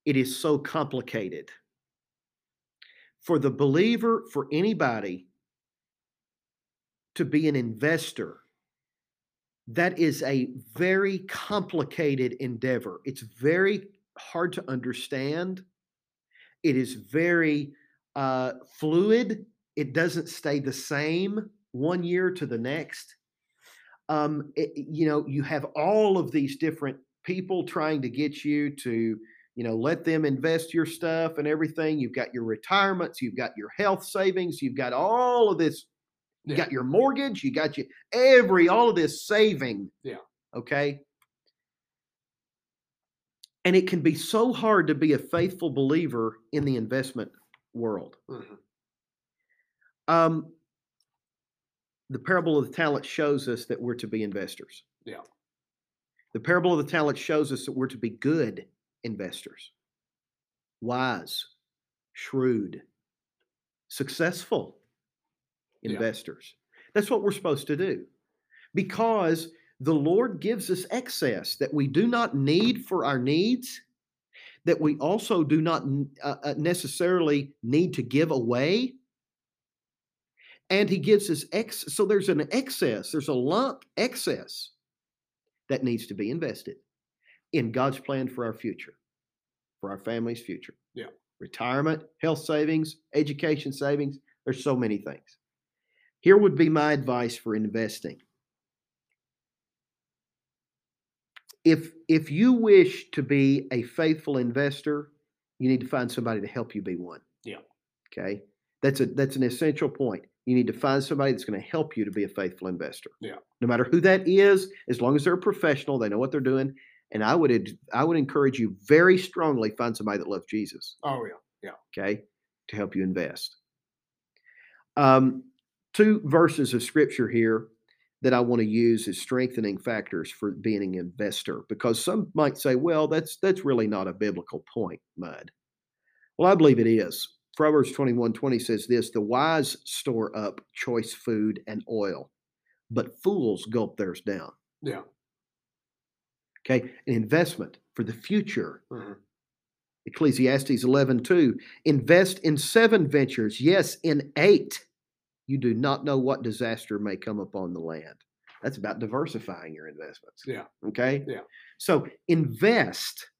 it is so complicated. For the believer, for anybody to be an investor, that is a very complicated endeavor. It's very hard to understand. It is very uh, fluid. It doesn't stay the same one year to the next. Um, it, you know, you have all of these different people trying to get you to, you know, let them invest your stuff and everything. You've got your retirements, you've got your health savings, you've got all of this. You Yeah. got your mortgage, you got your every all of this saving. Yeah. Okay. And it can be so hard to be a faithful believer in the investment world. Mhm. Um, the parable of the talent shows us that we're to be investors. Yeah. The parable of the talent shows us that we're to be good investors, wise, shrewd, successful Yeah. investors. That's what we're supposed to do because the Lord gives us excess that we do not need for our needs, that we also do not uh, uh, necessarily need to give away. And He gives us ex. So there's an excess, there's a lump excess that needs to be invested in God's plan for our future, for our family's future. Yeah. Retirement, health savings, education savings. There's so many things. Here would be my advice for investing. If if you wish to be a faithful investor, you need to find somebody to help you be one. Yeah. Okay. That's a that's an essential point. You need to find somebody that's going to help you to be a faithful investor. Yeah. No matter who that is, as long as they're a professional, they know what they're doing. And I would I would encourage you very strongly find somebody that loves Jesus Oh yeah, yeah. okay, to help you invest. Um, two verses of scripture here that I want to use as strengthening factors for being an investor, because some might say, well, that's that's really not a biblical point, Mudd. Well, I believe it is. Proverbs 21 20 says this the wise store up choice food and oil, but fools gulp theirs down. Yeah. Okay, an investment for the future Mhm. Ecclesiastes 11, 2. Invest in seven ventures, yes, in eight. You do not know what disaster may come upon the land. That's about diversifying your investments. Yeah. Okay? Yeah. So invest,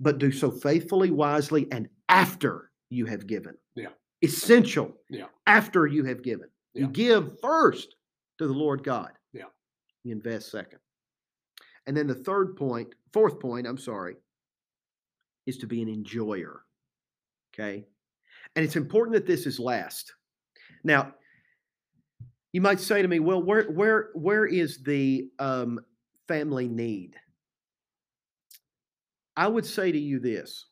but do so faithfully, wisely, and after you have given. Yeah. Essential. Yeah. After you have given. You give first to the Lord God. Yeah. You invest second. And then the third point, fourth point, I'm sorry, is to be an enjoyer. Okay. And it's important that this is last. Now, you might say to me, well, where where where is the um, family need? I would say to you this.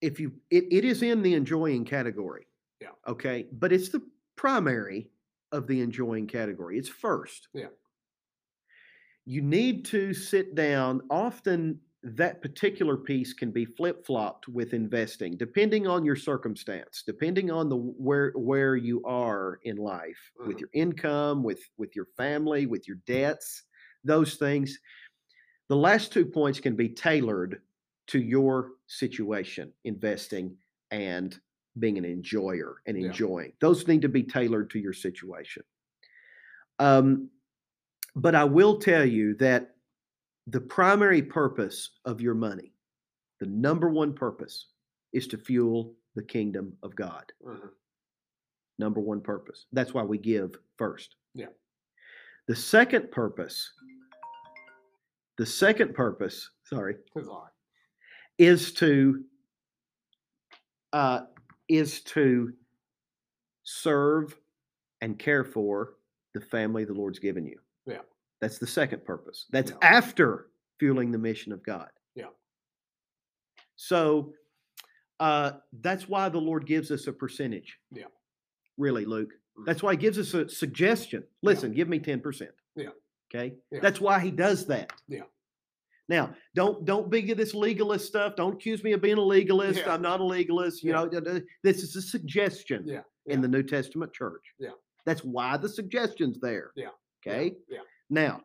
If you it, it is in the enjoying category. Yeah. Okay. But it's the primary of the enjoying category. It's first. Yeah. You need to sit down. Often that particular piece can be flip-flopped with investing depending on your circumstance depending on the where where you are in life with Mhm. your income with with your family with your debts those things the last two points can be tailored to your situation investing and being an enjoyer and Yeah. enjoying those need to be tailored to your situation um, but i will tell you that the primary purpose of your money, the number one purpose, is to fuel the kingdom of God. Mhm. Number one purpose. That's why we give first. Yeah. The second purpose, the second purpose, sorry, It's all right. is to uh, is to serve and care for the family the Lord's given you. Yeah. That's the second purpose. That's Yeah. after fueling the mission of God. Yeah. So uh, that's why the Lord gives us a percentage. Yeah. Really, Luke. Mhm. That's why he gives us a suggestion. Listen, give me 10%. Yeah. Okay. Yeah. That's why he does that. Yeah. Now, don't don't be this legalist stuff. Don't accuse me of being a legalist. Yeah. I'm not a legalist. You Yeah. know, th- th- this is a suggestion Yeah, in the New Testament church. Yeah. That's why the suggestion's there. Yeah, yeah, Okay. yeah. Now,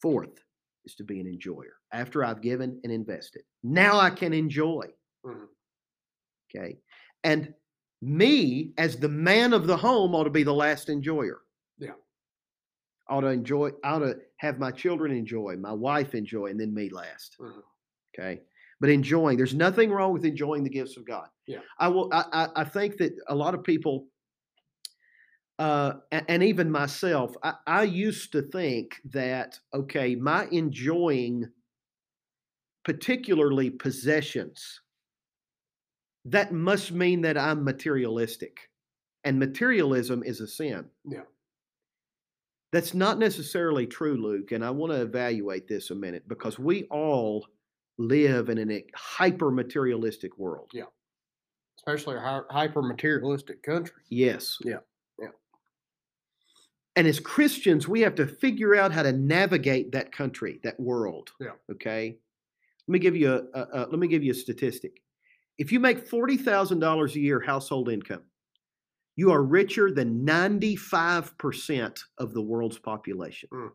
fourth is to be an enjoyer. After I've given and invested, now I can enjoy. Mhm. Okay. And me, as the man of the home, ought to be the last enjoyer. Yeah. Ought to enjoy, ought to have my children enjoy, my wife enjoy, and then me last. Mhm. Okay. But enjoying, there's nothing wrong with enjoying the gifts of God. Yeah. I will I I, I think that a lot of people uh and even myself, I, I used to think that okay, my enjoying particularly possessions, that must mean that I'm materialistic. And materialism is a sin. Yeah. That's not necessarily true, Luke. And I want to evaluate this a minute because we all live in a hyper materialistic world. Yeah. Especially a hyper materialistic country. Yes. Yeah, yeah. And as Christians, we have to figure out how to navigate that country, that world. Yeah. Okay. Let me give you a, a, a let me give you a statistic. If you make forty thousand dollars a year household income, you are richer than ninety five percent of the world's population. Mm.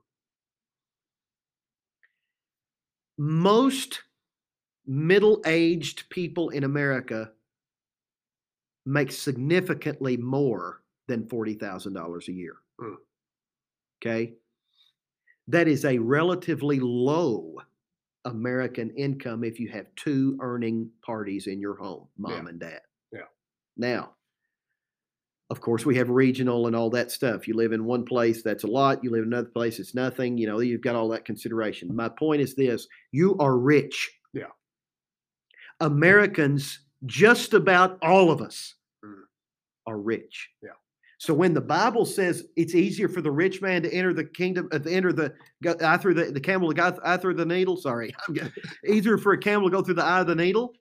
Most middle aged people in America make significantly more than $40,000 a year. Mm. Okay. That is a relatively low American income if you have two earning parties in your home, mom Yeah. and dad. Yeah. Now, of course, we have regional and all that stuff. You live in one place, that's a lot. You live in another place, it's nothing. You know, you've got all that consideration. My point is this you are rich. Yeah. Americans, just about all of us, Mm. are rich. Yeah. So when the Bible says it's easier for the rich man to enter the kingdom, uh, to enter the go eye through the, the camel to go eye through the needle. Sorry, (laughs) easier for a camel to go through the eye of the needle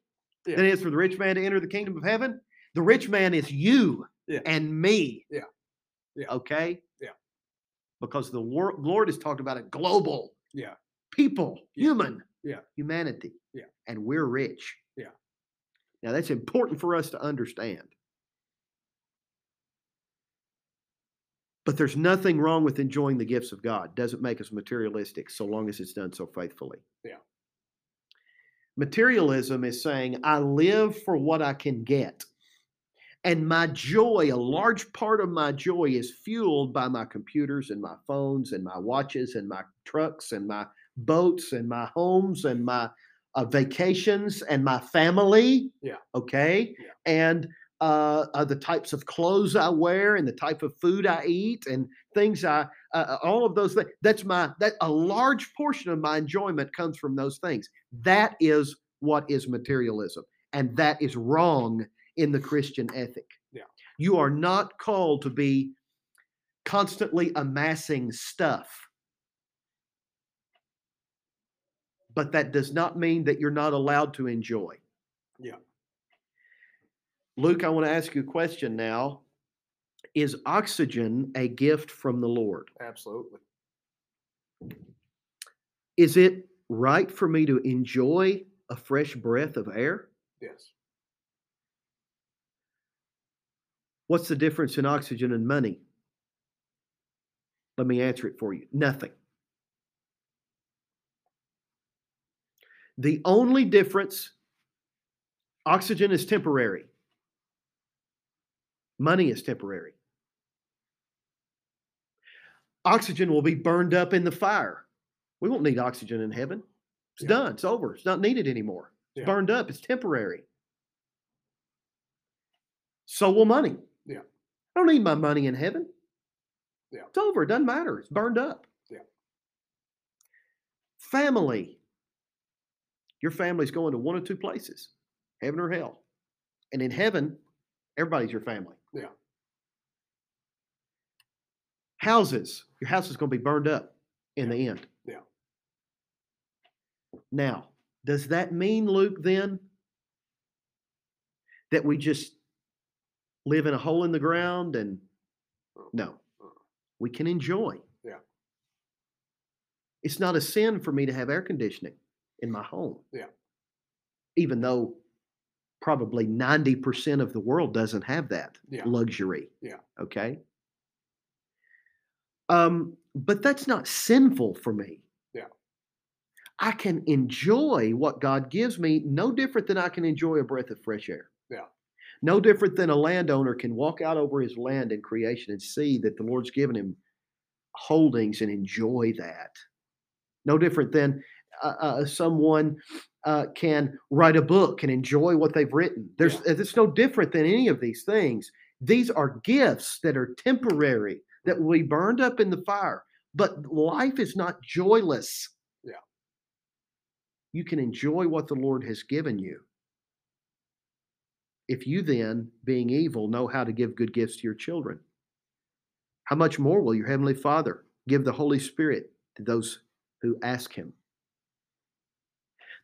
Yeah. than it is for the rich man to enter the kingdom of heaven. The rich man is you Yeah. and me. Yeah. Yeah. Okay. Yeah. Because the wor- Lord is talking about a global Yeah. people, human, Yeah. humanity. Yeah. And we're rich. Yeah. Now that's important for us to understand. But there's nothing wrong with enjoying the gifts of God. Doesn't make us materialistic so long as it's done so faithfully. Yeah. Materialism is saying, I live for what I can get. And my joy, a large part of my joy is fueled by my computers and my phones and my watches and my trucks and my boats and my homes and my uh, vacations and my family. Yeah. Okay. Yeah. And uh, uh, the types of clothes I wear and the type of food I eat and things I, uh, uh, all of those things. That's my, that a large portion of my enjoyment comes from those things. That is what is materialism. And that is wrong in the Christian ethic. Yeah. You are not called to be constantly amassing stuff. But that does not mean that you're not allowed to enjoy. Yeah. Luke, I want to ask you a question now. Is oxygen a gift from the Lord? Absolutely. Is it right for me to enjoy a fresh breath of air? Yes. What's the difference in oxygen and money? Let me answer it for you. Nothing. The only difference oxygen is temporary, money is temporary. Oxygen will be burned up in the fire. We won't need oxygen in heaven. It's Yeah. done. It's over. It's not needed anymore. It's Yeah. burned up. It's temporary. So will money. Yeah. I don't need my money in heaven. Yeah. It's over. It doesn't matter. It's burned up. Yeah. Family. Your family's going to one of two places heaven or hell. And in heaven, everybody's your family. Yeah. Houses. Your house is going to be burned up in the end. Yeah. Now, does that mean, Luke, then, that we just live in a hole in the ground and uh-uh. no, we can enjoy. Yeah. It's not a sin for me to have air conditioning in my home. Yeah. Even though probably 90% of the world doesn't have that Yeah. luxury. Yeah. Okay. Um, but that's not sinful for me. Yeah. I can enjoy what God gives me no different than I can enjoy a breath of fresh air. Yeah. No different than a landowner can walk out over his land in creation and see that the Lord's given him holdings and enjoy that. No different than uh, uh, someone uh, can write a book and enjoy what they've written. There's Yeah. it's no different than any of these things. These are gifts that are temporary that will be burned up in the fire. But life is not joyless. Yeah. You can enjoy what the Lord has given you. If you then, being evil, know how to give good gifts to your children, how much more will your Heavenly Father give the Holy Spirit to those who ask Him?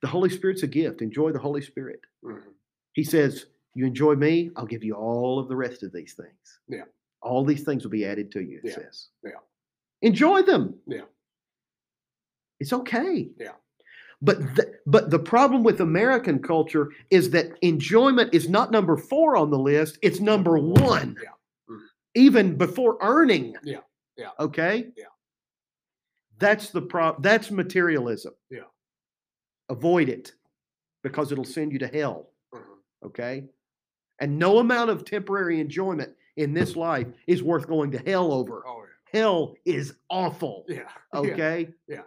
The Holy Spirit's a gift. Enjoy the Holy Spirit. Mhm. He says, You enjoy me, I'll give you all of the rest of these things. Yeah. All these things will be added to you, it Yeah. says. Yeah. Enjoy them. Yeah. It's okay. Yeah. But the, but the problem with American culture is that enjoyment is not number four on the list, it's number one. Yeah. Mhm. Even before earning. Yeah. Yeah. Okay? Yeah. That's the pro that's materialism. Yeah. Avoid it because it'll send you to hell. Mhm. Okay? And no amount of temporary enjoyment in this life is worth going to hell over. Oh Hell is awful. yeah. (laughs) Yeah. Okay? Yeah.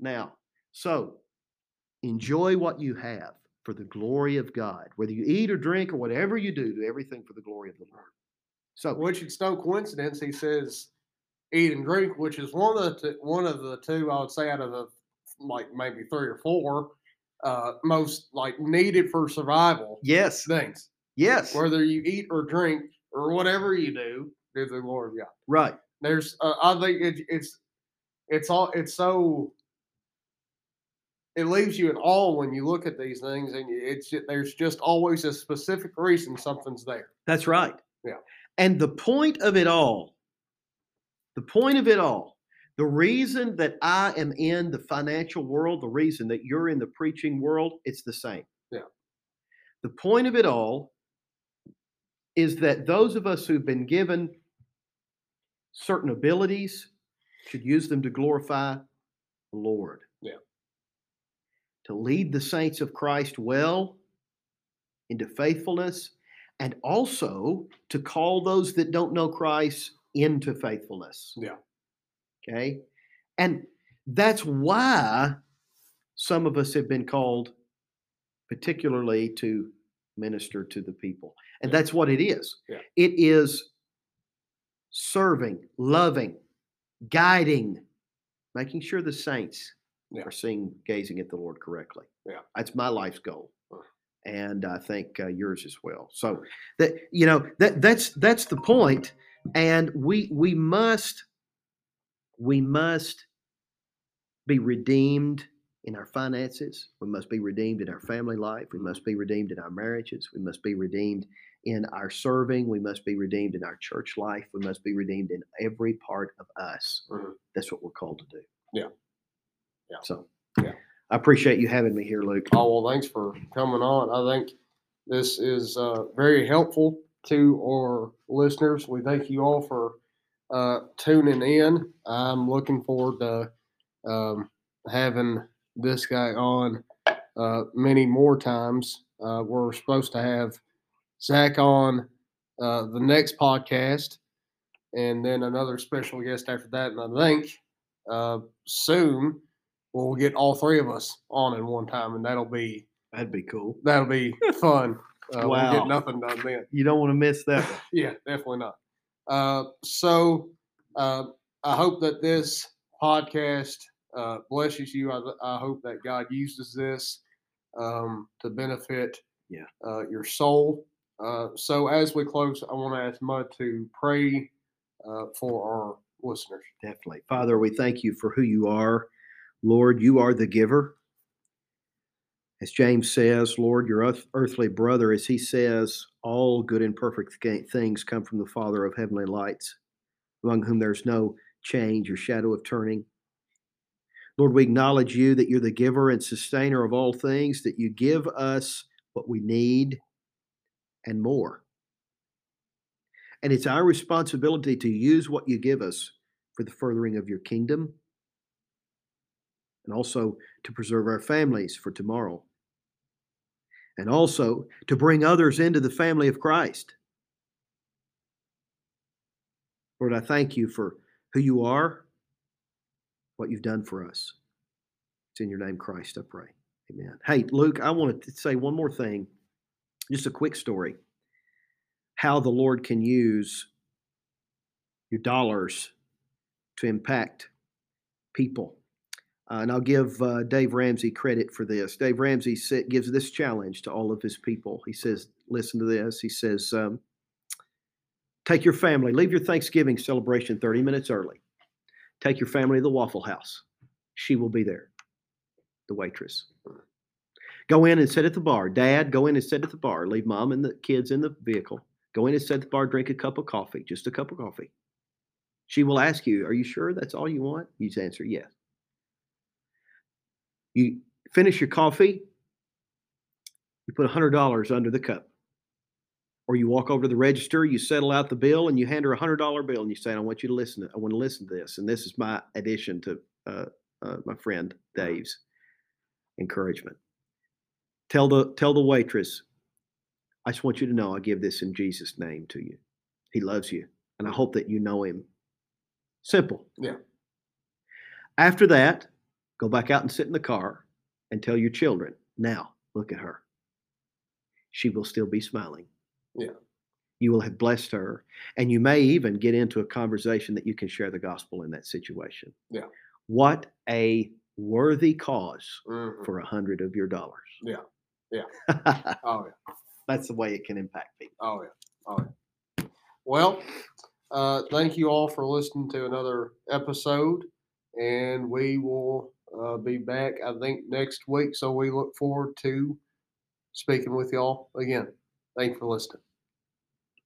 Now, so enjoy what you have for the glory of God. Whether you eat or drink or whatever you do, do everything for the glory of the Lord. So, Which it's no coincidence he says eat and drink, which is one of the t- one of the two I would say out of the like maybe three or four uh, most like needed for survival yes, things. yes, Whether you eat or drink or whatever you do, do the glory of God. right. There's uh, I think it, it's it's all it's so it leaves you in awe when you look at these things and it's there's just always a specific reason something's there. That's right. Yeah. And the point of it all, the point of it all, the reason that I am in the financial world, the reason that you're in the preaching world, it's the same. Yeah. The point of it all is that those of us who've been given certain abilities should use them to glorify the Lord. Yeah. To lead the saints of Christ well into faithfulness and also to call those that don't know Christ into faithfulness. Yeah. Okay. And that's why some of us have been called, particularly to minister to the people. And Yeah. that's what it is. Yeah. It is serving, loving, guiding, making sure the saints Yeah. are seeing, gazing at the Lord correctly. Yeah. That's my life's goal. And I think uh, yours as well. So that you know that that's that's the point. point, and we we must we must be redeemed in our finances. We must be redeemed in our family life. We must be redeemed in our marriages. We must be redeemed in our serving. We must be redeemed in our church life. We must be redeemed in every part of us. Mhm. That's what we're called to do. Yeah. Yeah. So, Yeah. I appreciate you having me here, Luke. Oh well, thanks for coming on. I think this is uh, very helpful to our listeners. We thank you all for uh, tuning in. I'm looking forward to um, having this guy on uh, many more times. Uh, we're supposed to have Zach on uh, the next podcast, and then another special guest after that. And I think uh, soon we'll get all three of us on in one time, and that'll be That'd be cool. that'll be fun. (laughs) Uh, We'll Wow. get nothing done then. You don't want to miss that. (laughs) Yeah, definitely not. Uh, so uh, I hope that this podcast uh, blesses you. I, I hope that God uses this um, to benefit Yeah. uh, your soul. Uh, so as we close, I want to ask Mudd to pray uh, for our listeners. Definitely. Father, we thank you for who you are. Lord, you are the giver. As James says, Lord, your earth- earthly brother, as he says, all good and perfect things come from the Father of heavenly lights, among whom there's no change or shadow of turning. Lord, we acknowledge you that you're the giver and sustainer of all things, that you give us what we need and more. And it's our responsibility to use what you give us for the furthering of your kingdom and also to preserve our families for tomorrow and also to bring others into the family of Christ. Lord, I thank you for who you are, what you've done for us. It's in your name, Christ, I pray. Amen. Hey, Luke, I want to say one more thing, just a quick story. How the Lord can use your dollars to impact people. Uh, and I'll give uh, Dave Ramsey credit for this. Dave Ramsey gives this challenge to all of his people. He says, Listen to this. He says, um, Take your family, leave your Thanksgiving celebration 30 minutes early. Take your family to the Waffle House. She will be there, the waitress. Go in and sit at the bar. Dad, go in and sit at the bar. Leave mom and the kids in the vehicle. Go in and sit at the bar, drink a cup of coffee, just a cup of coffee. She will ask you, Are you sure that's all you want? You answer, Yes. You finish your coffee, you put $100 under the cup. Or you walk over to the register, you settle out the bill, and you hand her a $100 bill, and you say, I want you to listen. To, I want to listen to this. And this is my addition to uh, uh, my friend Dave's encouragement. Tell the, tell the waitress, I just want you to know I give this in Jesus' name to you. He loves you, and I hope that you know him. Simple. Yeah. After that, Go back out and sit in the car and tell your children, now look at her. She will still be smiling. Yeah. You will have blessed her. And you may even get into a conversation that you can share the gospel in that situation. Yeah. What a worthy because Mhm. for a hundred of your dollars. Yeah. Yeah. (laughs) Oh, yeah. That's the way it can impact people. Oh, yeah. Oh, yeah. Well, uh, thank you all for listening to another episode, and we will uh, be back, I think, next week. So we look forward to speaking with y'all again. Thanks for listening.